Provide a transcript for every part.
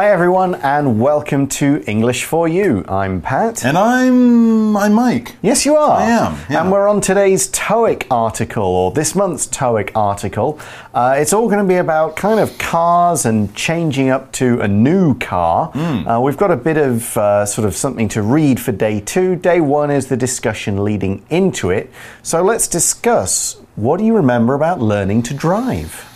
Hi, everyone, and welcome to English for You. I'm Pat. And I'm I'm Mike. Yes, you are. I am, yeah. And we're on today's TOEIC article, or this month's TOEIC article. Uh, it's all going to be about kind of cars and changing up to a new car. Hmm. Uh, we've got a bit of uh, sort of something to read for day two. Day one is the discussion leading into it. So let's discuss what do you remember about learning to drive?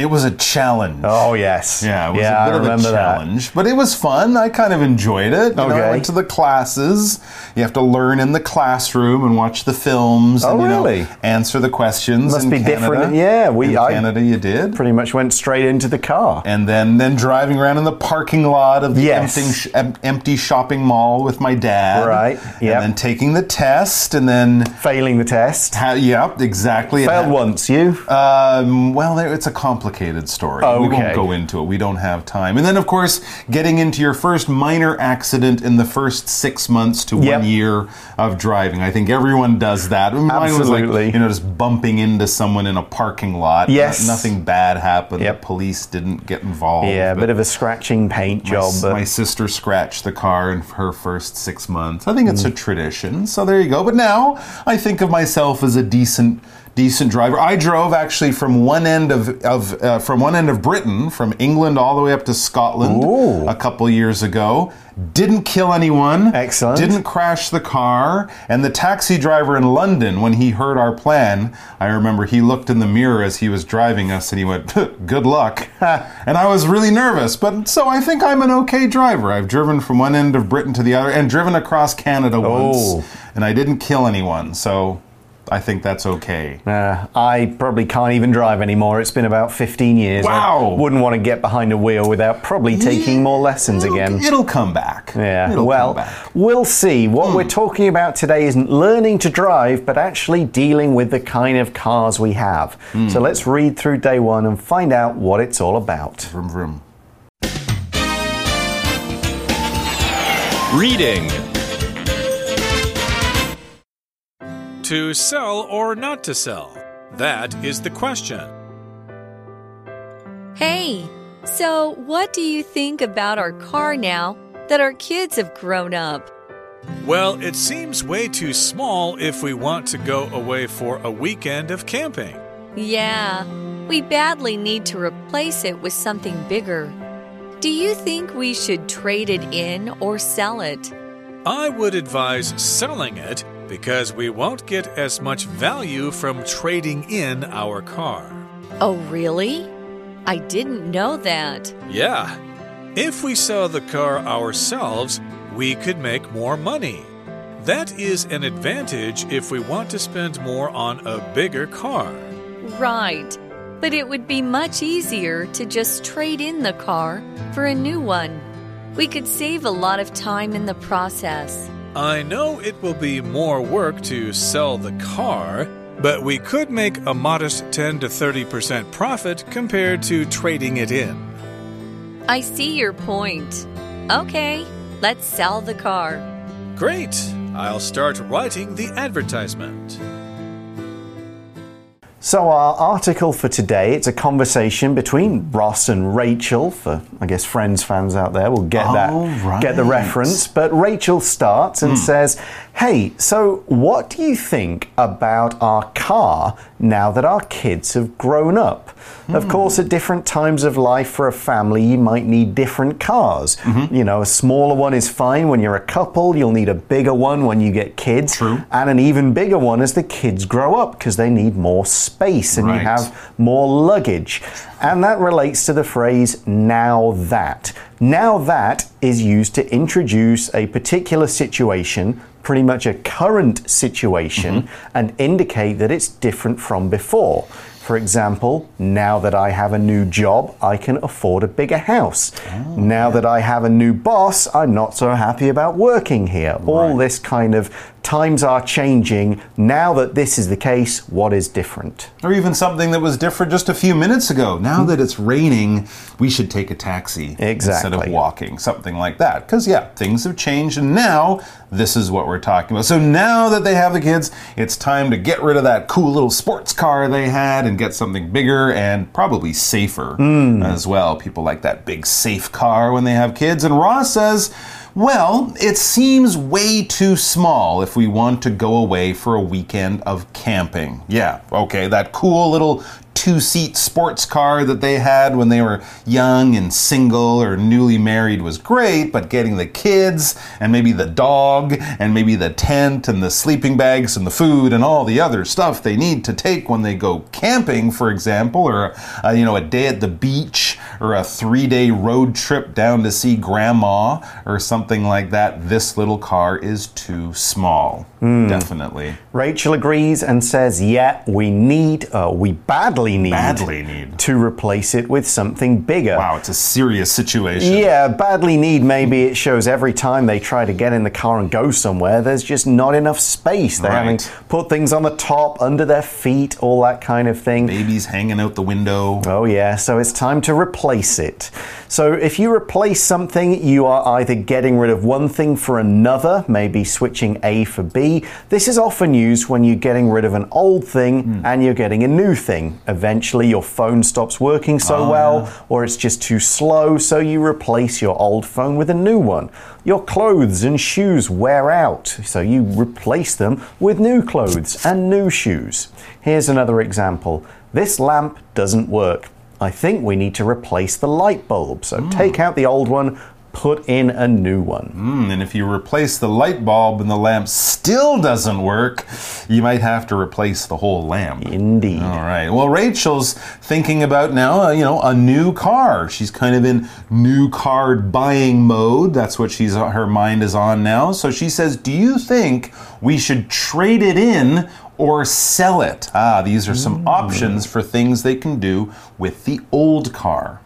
It was a challenge. Oh, yes. Yeah, it was yeah, a bit I of a remember that. challenge, but it was fun. I kind of enjoyed it. You know, I Okay. went to the classes. You have to learn in the classroom and watch the films. Oh, and, you know, really? answer the questions. Must in be Canada. different. Yeah, we- in I- Canada you did. Pretty much went straight into the car. and then, then driving around in the parking lot of the Yes. empty, empty shopping mall with my dad. Right, yep. And then taking the test, and then, Failing the test. ha- yep, exactly. Failed once, you? Um, well, it's a complicated story. We Okay. won't go into it. We don't have time. And then, of course, getting into your first minor accident in the first six months to Yep. one year of driving. I think everyone does that. Mine was like, you know, just bumping into someone in a parking lot. Yes. No- nothing bad happened. Yep. The police didn't get involved. Yeah, a bit of a scratching paint my, job. but my sister scratched the car in her first six months. I think it's Mm. a tradition. So there you go. But now I think of myself as a decent decent driver. I drove actually from one end of, of uh, from one end of Britain, from England all the way up to Scotland Ooh. a couple years ago. Didn't kill anyone. Excellent. Didn't crash the car. And the taxi driver in London, when he heard our plan, I remember he looked in the mirror as he was driving us and he went, Good luck. and I was really nervous. But so I think I'm an okay driver. I've driven from one end of Britain to the other and driven across Canada once. Oh. And I didn't kill anyone. So I think that's okay. uh, I probably can't even drive anymore. It's been about 15 years. Wow. I wouldn't want to get behind a wheel without probably taking more lessons It'll- again. It'll come back. Yeah, It'll well, come back. we'll see. What we're talking about today isn't learning to drive, but actually dealing with the kind of cars we have. So let's read through day one and find out what it's all about. Vroom, vroom. Reading To sell or not to sell? That is the question. Hey, so what do you think about our car now that our kids have grown up? Well, it seems way too small if we want to go away for a weekend of camping. Yeah, we badly need to replace it with something bigger. Do you think we should trade it in or sell it? I would advise selling it because we won't get as much value from trading in our car. Oh, really? I didn't know that. Yeah. If we sell the car ourselves, we could make more money. That is an advantage if we want to spend more on a bigger car. Right. But it would be much easier to just trade in the car for a new one. We could save a lot of time in the process. I know it will be more work to sell the car, but we could make a modest 10 to 30% profit compared to trading it in. I see your point. Okay, let's sell the car. Great! I'll start writing the advertisement. So, our article for today, it's a conversation between Ross and Rachel. For, I guess, Friends fans out there will get that, Oh, get the reference. But Rachel starts and hmm. says, Hey, so what do you think about our car now that our kids have grown up? Of hmm. course, at different times of life for a family, you might need different cars. Mm-hmm. You know, a smaller one is fine when you're a couple, you'll need a bigger one when you get kids. True. And an even bigger one as the kids grow up because they need more space and you have more luggage. And that relates to the phrase now that. Now that is used to introduce a particular situation, pretty much a current situation, mm-hmm. and indicate that it's different from before. For example, now that I have a new job, I can afford a bigger house. Oh, now that I have a new boss, I'm not so happy about working here. All Right. this kind of times are changing. Now that this is the case, what is different? Or even something that was different just a few minutes ago. Now hmm. that it's raining, we should take a taxi instead of walking, something like that. Because, yeah, things have changed, and now this is what we're talking about. So now that they have the kids, it's time to get rid of that cool little sports car they had and get something bigger and probably safer hmm. as well. People like that big, safe car when they have kids. And Ross says, well, it seems way too small if we want to go away for a weekend of camping. Yeah, okay, that cool little two seat sports car that they had when they were young and single or newly married was great, but getting the kids and maybe the dog and maybe the tent and the sleeping bags and the food and all the other stuff they need to take when they go camping, for example, or uh, you know a day at the beach or a three day road trip down to see grandma or something like that, this little car is too small. Definitely. Rachel agrees and says, yeah, we need, uh, we badly need, Badly need. to replace it with something bigger. Wow, it's a serious situation. Yeah, badly need. Maybe it shows every time they try to get in the car and go somewhere, there's just not enough space. They're having Right. put things on the top, under their feet, all that kind of thing. Babies hanging out the window. Oh, yeah, so it's time to replace it. So, if you replace something, you are either getting rid of one thing for another, maybe switching A for B. This is often used when you're getting rid of an old thing hmm. and you're getting a new thing. Eventually, your phone stops working so oh, well, or it's just too slow, so you replace your old phone with a new one. Your clothes and shoes wear out, so you replace them with new clothes and new shoes. Here's another example. This lamp doesn't work. I think we need to replace the light bulb. So hmm. take out the old one, put in a new one. Mm, and if you replace the light bulb and the lamp still doesn't work, you might have to replace the whole lamp. Indeed. All right. Well, Rachel's thinking about now, uh, you know, a new car. She's kind of in new car buying mode. That's what she's her mind is on now. So she says, "Do you think we should trade it in or sell it?" Ah, these are some options for things they can do with the old car.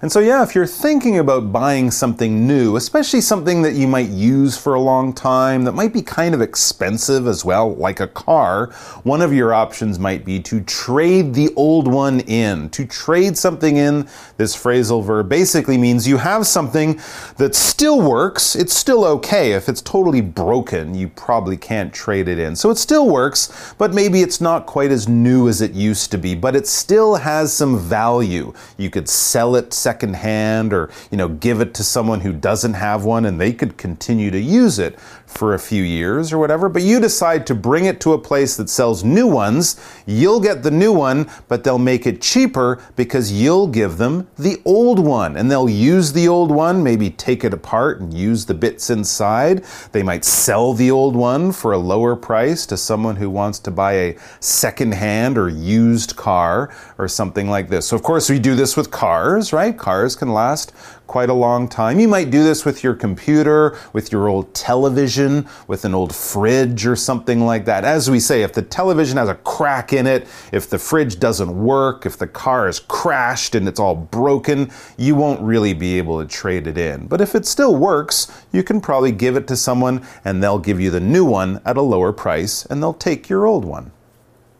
And so, yeah, if you're thinking about buying something new, especially something that you might use for a long time, that might be kind of expensive as well, like a car, one of your options might be to trade the old one in. To trade something in, this phrasal verb basically means you have something that still works, it's still okay. If it's totally broken, you probably can't trade it in. So it still works, but maybe it's not quite as new as it used to be, but it still has some value. You could sell it secondhand or, you know, give it to someone who doesn't have one and they could continue to use it for a few years or whatever. But you decide to bring it to a place that sells new ones. You'll get the new one, but they'll make it cheaper because you'll give them the old one and they'll use the old one, maybe take it apart and use the bits inside. They might sell the old one for a lower price to someone who wants to buy a second-hand or used car or something like this. So of course we do this with cars, right? Cars can last quite a long time. You might do this with your computer, with your old television, with an old fridge or something like that. As we say, if the television has a crack in it, if the fridge doesn't work, if the car is crashed and it's all broken, you won't really be able to trade it in. But if it still works, you can probably give it to someone and they'll give you the new one at a lower price and they'll take your old one.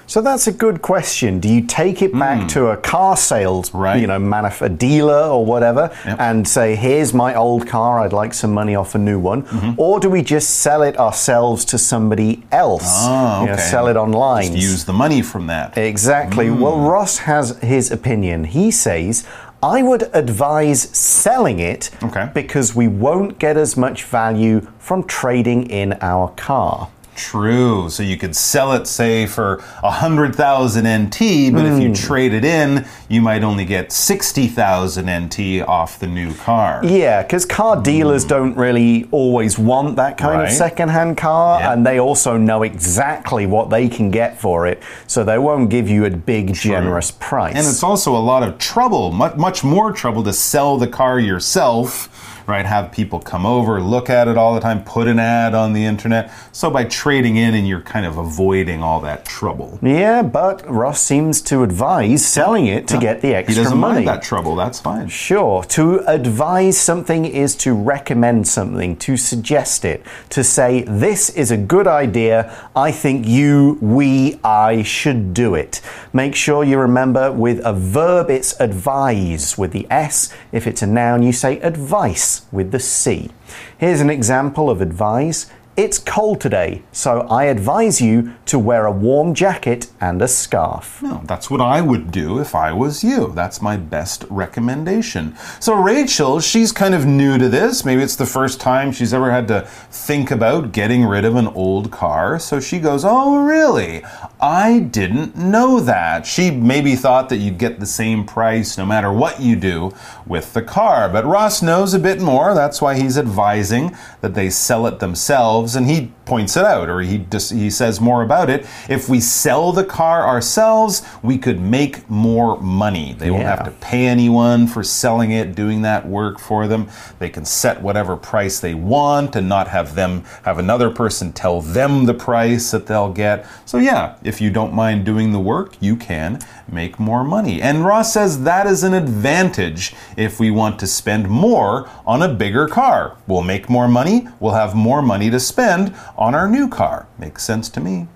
So that's a good question. Do you take it back hmm. to a car sales, Right. you know, manuf- a dealer or whatever, Yep. and say, "Here's my old car. I'd like some money off a new one," Mm-hmm. or do we just sell it ourselves to somebody else? Oh, You know, okay. sell it online. Just use the money from that. Exactly. Hmm. Well, Ross has his opinion. He says, I would advise selling it Okay. because we won't get as much value from trading in our car. True. So you could sell it, say, for a hundred thousand NT, but if you trade it in, you might only get sixty thousand NT off the new car. Yeah, because car dealers don't really always want that kind Hmm. Right. of second-hand car, Yeah. and they also know exactly what they can get for it, so they won't give you a big, generous price. And it's also a lot of trouble, much, much more trouble to sell the car yourself right? Have people come over, look at it all the time, put an ad on the internet. So by trading in and you're kind of avoiding all that trouble. Yeah, but Ross seems to advise selling it to get the extra money. He doesn't money. mind that trouble. That's fine. Sure. To advise something is to recommend something, to suggest it, to say, this is a good idea. I think you, we, I should do it. Make sure you remember with a verb, it's advise with the S. If it's a noun, you say advice with the C. Here's an example of advise. It's cold today, so I advise you to wear a warm jacket and a scarf. No, that's what I would do if I was you. That's my best recommendation. So, Rachel, she's kind of new to this. Maybe it's the first time she's ever had to think about getting rid of an old car. So she goes, Oh, really? I didn't know that. She maybe thought that you'd get the same price no matter what you do with the car. But Ross knows a bit more. That's why he's advising that they sell it themselves. And he points it out, or he, just, he says more about it. If we sell the car ourselves, we could make more money. They won't have to pay anyone for selling it, doing that work for them. They can set whatever price they want and not have them have another person tell them the price that they'll get. So yeah, if you don't mind doing the work, you can make more money. And Ross says that is an advantage if we want to spend more on a bigger car. We'll make more money, we'll have more money to spend on our new car. Makes sense to me.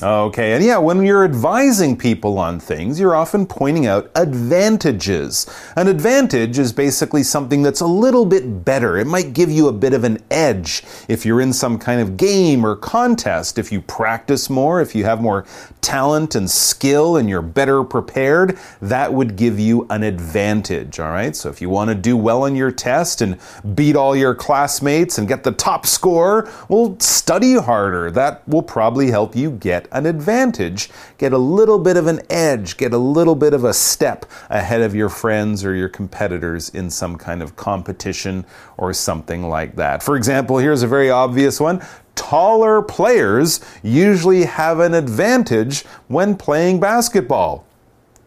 Okay, and yeah, when you're advising people on things, you're often pointing out advantages. An advantage is basically something that's a little bit better. It might give you a bit of an edge if you're in some kind of game or contest. If you practice more, if you have more talent and skill and you're better prepared, that would give you an advantage, all right? So if you want to do well on your test and beat all your classmates and get the top score, well, study harder. That will probably help you get an advantage, get a little bit of an edge, get a little bit of a step ahead of your friends or your competitors in some kind of competition or something like that. For example, here's a very obvious one. Taller players usually have an advantage when playing basketball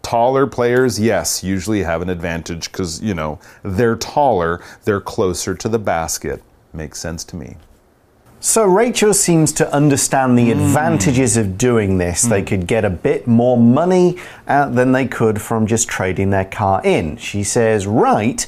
taller players, yes, usually have an advantage because, you know, they're taller, they're closer to the basket. Makes sense to me. So Rachel seems to understand the hmm. advantages of doing this. They hmm. could get a bit more money uh, than they could from just trading their car in. She says, right,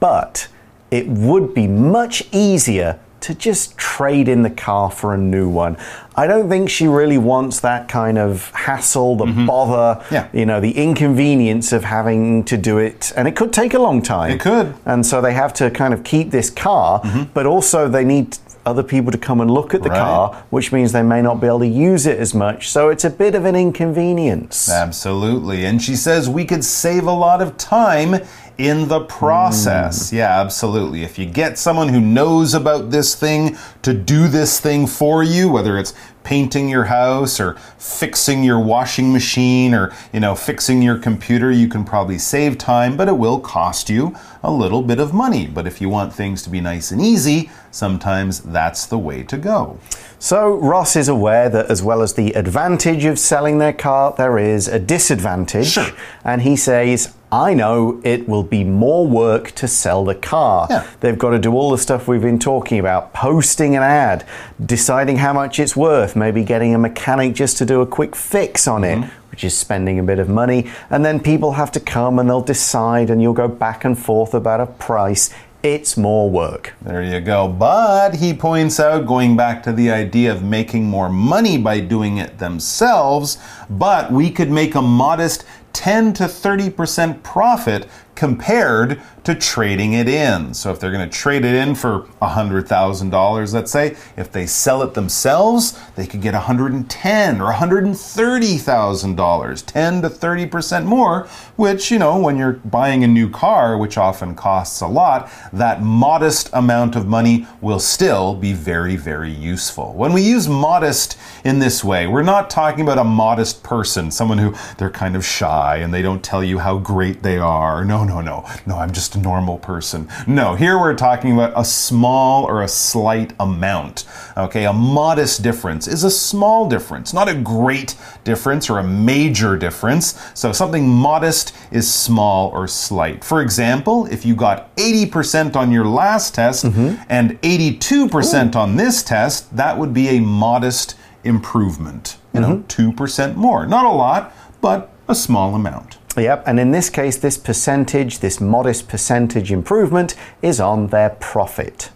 but it would be much easier to just trade in the car for a new one. I don't think she really wants that kind of hassle, the mm-hmm. bother, Yeah. you know, the inconvenience of having to do it. And it could take a long time. It could. And so they have to kind of keep this car, mm-hmm. but also they need other people to come and look at the Right. car, which means they may not be able to use it as much. So it's a bit of an inconvenience. Absolutely. And she says we could save a lot of time in the process. Mm. Yeah, absolutely. If you get someone who knows about this thing to do this thing for you, whether it's painting your house or fixing your washing machine or, you know, fixing your computer, you can probably save time, but it will cost you a little bit of money. But if you want things to be nice and easy, sometimes that's the way to go. So Ross is aware that as well as the advantage of selling their car, there is a disadvantage. Sure. And he says, I know it will be more work to sell the car. Yeah. They've got to do all the stuff we've been talking about posting an ad, deciding how much it's worth, maybe getting a mechanic just to do a quick fix on it. Mm-hmm. Which is spending a bit of money, and then people have to come and they'll decide, and you'll go back and forth about a price. It's more work. There you go. But he points out, going back to the idea of making more money by doing it themselves, but we could make a modest 10 to 30% profit compared to trading it in. So if they're going to trade it in for $100,000, let's say, if they sell it themselves, they could get 110 or $130,000, 10 to 30% more, which, you know, when you're buying a new car, which often costs a lot, that modest amount of money will still be very, very useful. When we use modest in this way, we're not talking about a modest person, someone who they're kind of shy and they don't tell you how great they are. No, no, no. No, I'm just a normal person. No, here we're talking about a small or a slight amount. Okay, a modest difference is a small difference, not a great difference or a major difference. So something modest is small or slight. For example, if you got 80% on your last test mm-hmm. and 82% on this test, that would be a modest improvement. You know, mm-hmm. 2% more. Not a lot, but a small amount. Yep, and in this case, this percentage, this modest percentage improvement, is on their profit.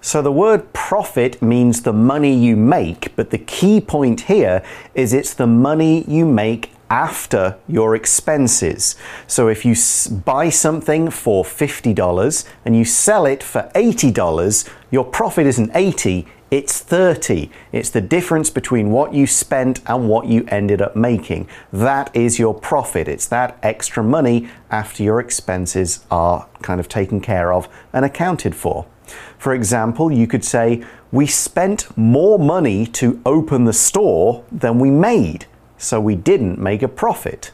So the word profit means the money you make, but the key point here is it's the money you make after your expenses. So if you buy something for $50 and you sell it for $80, your profit isn't 80, it's 30. It's the difference between what you spent and what you ended up making. That is your profit. It's that extra money after your expenses are kind of taken care of and accounted for. For example, you could say, We spent more money to open the store than we made, so we didn't make a profit.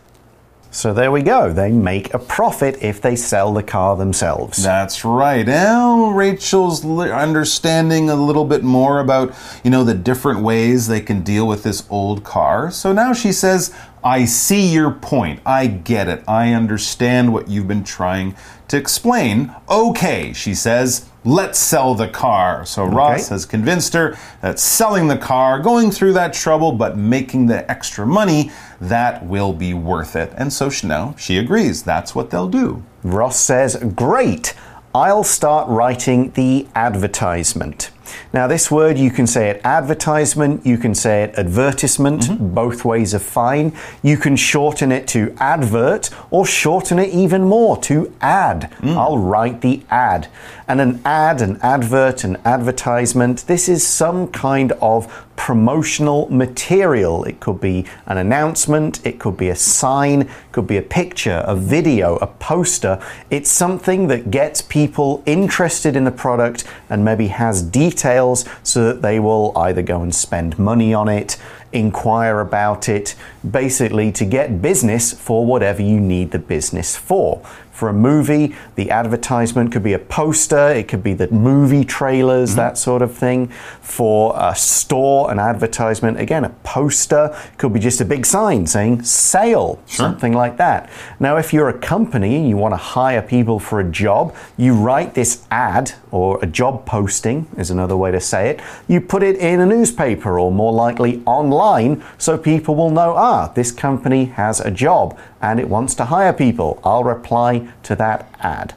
So there we go. They make a profit if they sell the car themselves. That's right. Now Rachel's understanding a little bit more about, you know, the different ways they can deal with this old car. So now she says, I see your point. I get it. I understand what you've been trying to explain. Okay, she says, let's sell the car. So Ross has convinced her that selling the car, going through that trouble, but making the extra money, that will be worth it. And so she, now she agrees. That's what they'll do. Ross says, Great, I'll start writing the advertisement. Now, this word you can say it advertisement, you can say it advertisement, mm-hmm. both ways are fine. You can shorten it to advert or shorten it even more to ad. Mm. I'll write the ad. And an ad, an advert, an advertisement, this is some kind of promotional material. It could be an announcement, it could be a sign, it could be a picture, a video, a poster. It's something that gets people interested in the product and maybe has details so that they will either go and spend money on it, inquire about it, basically to get business for whatever you need the business for. For a movie, the advertisement could be a poster, it could be the movie trailers, mm-hmm. that sort of thing. For a store, an advertisement, again, a poster, could be just a big sign saying sale, something like that. Now, if you're a company and you want to hire people for a job, you write this ad or a job posting, is another way to say it. You put it in a newspaper or more likely online so people will know, ah, this company has a job and it wants to hire people. I'll reply to that ad.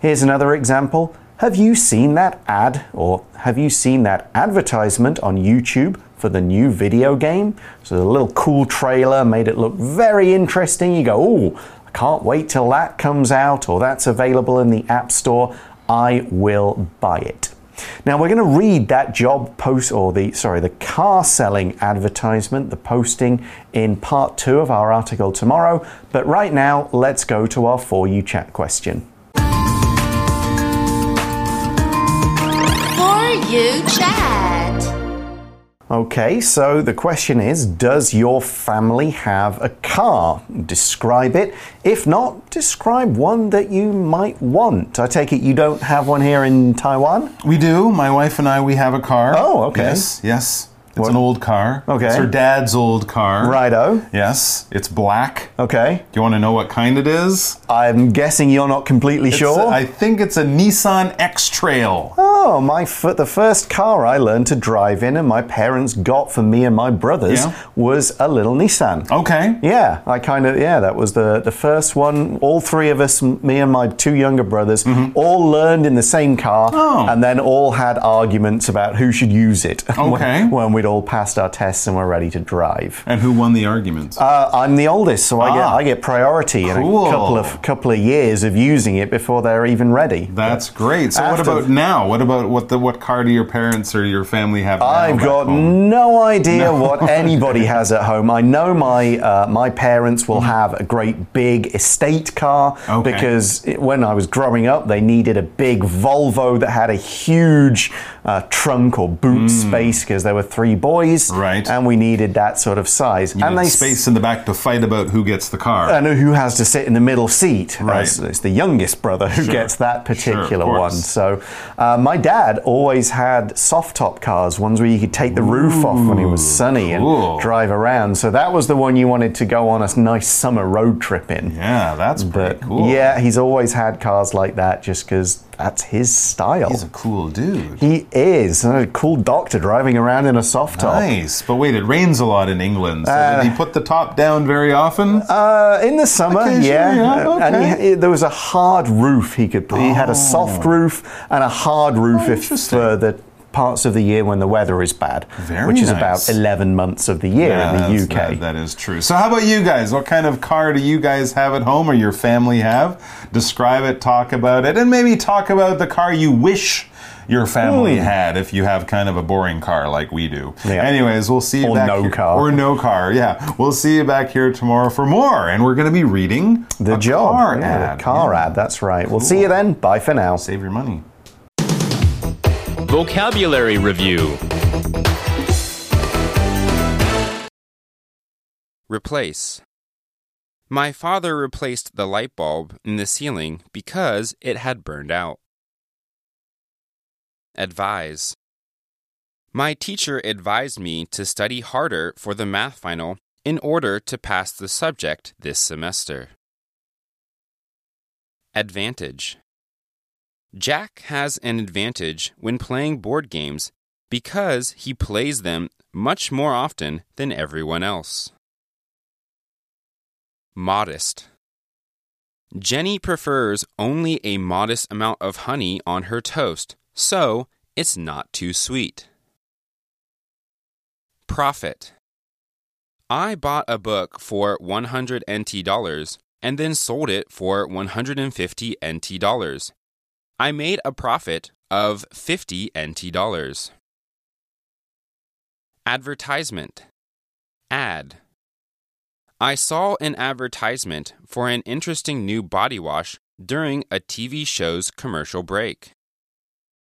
Here's another example. Have you seen that ad or have you seen that advertisement on YouTube for the new video game? So, the little cool trailer made it look very interesting. You go, oh, I can't wait till that comes out or that's available in the App Store. I will buy it. Now we're going to read that job post or the sorry the car selling advertisement, the posting in part 2 of our article tomorrow, but right now let's go to our for you chat question. For you chat. Okay, so the question is Does your family have a car? Describe it. If not, describe one that you might want. I take it you don't have one here in Taiwan? We do. My wife and I, we have a car. Oh, okay. Yes, yes. It's an old car. Okay. It's her dad's old car. Righto. Yes. It's black. Okay. Do you want to know what kind it is? I'm guessing you're not completely It's sure. a- I think it's a Nissan X Trail. Oh, my f- the first car I learned to drive in and my parents got for me and my brothers Yeah. was a little Nissan. Okay. Yeah, I kind of yeah, that was the the first one. All three of us, me and my two younger brothers, mm-hmm. all learned in the same car. Oh. and then all had arguments about who should use it. when- Okay. when, we'd all passed our tests and were ready to drive. And who won the arguments? Uh, I'm the oldest, so I get Ah. I get priority in Cool. a couple of couple of years of using it before they're even ready. That's great. So what about now? What about what the what car do your parents or your family have? I've got home? no idea what anybody has at home. I know my uh, my parents will have a great big estate car. Okay. because it, when I was growing up, they needed a big Volvo that had a huge uh, trunk or boot Mm. space because there were three boys, Right. And we needed that sort of size. You and they space in the back to fight about who gets the car. and who has to sit in the middle seat. Right. It's, it's the youngest brother who Sure. gets that particular course. one. So, uh, my dad always had soft top cars, ones where you could take the roof off when it was sunny cool. and drive around. So, that was the one you wanted to go on a nice summer road trip in. yeah, that's pretty But cool. yeah, he's always had cars like that just because that's his style. He's a cool dude. he is a cool doctor driving around in a soft top. Nice. But wait, it rains a lot in England. So did he put the top down very often? Uh, in the summer, Occasionally, yeah. yeah, Uh, And okay. Oh. he, there was a hard roof. He could. Put. He had a soft roof and a hard roof if for the parts of the year when the weather is bad, Very which is nice. about eleven months of the year in the UK. that- that is true. So, how about you guys? What kind of car do you guys have at home or your family have? Describe it, talk about it, and maybe talk about the car you wish your family hmm. had if you have kind of a boring car like we do. Yeah. Anyways, we'll see you Or back no here- car. Or no car, yeah. We'll see you back here tomorrow for more. And we're going to be reading the a job, car yeah, ad. the car Yeah. ad. That's right. We'll see you then. Bye for now. Save your money. Vocabulary Review Replace. My father replaced the light bulb in the ceiling because it had burned out. Advise. My teacher advised me to study harder for the math final in order to pass the subject this semester. Advantage. Jack has an advantage when playing board games because he plays them much more often than everyone else. Modest. Jenny prefers only a modest amount of honey on her toast, so it's not too sweet. Profit. I bought a book for 100 NT dollars and then sold it for 150 NT dollars. I made a profit of 50 NT dollars. Advertisement. Ad. I saw an advertisement for an interesting new body wash during a TV show's commercial break.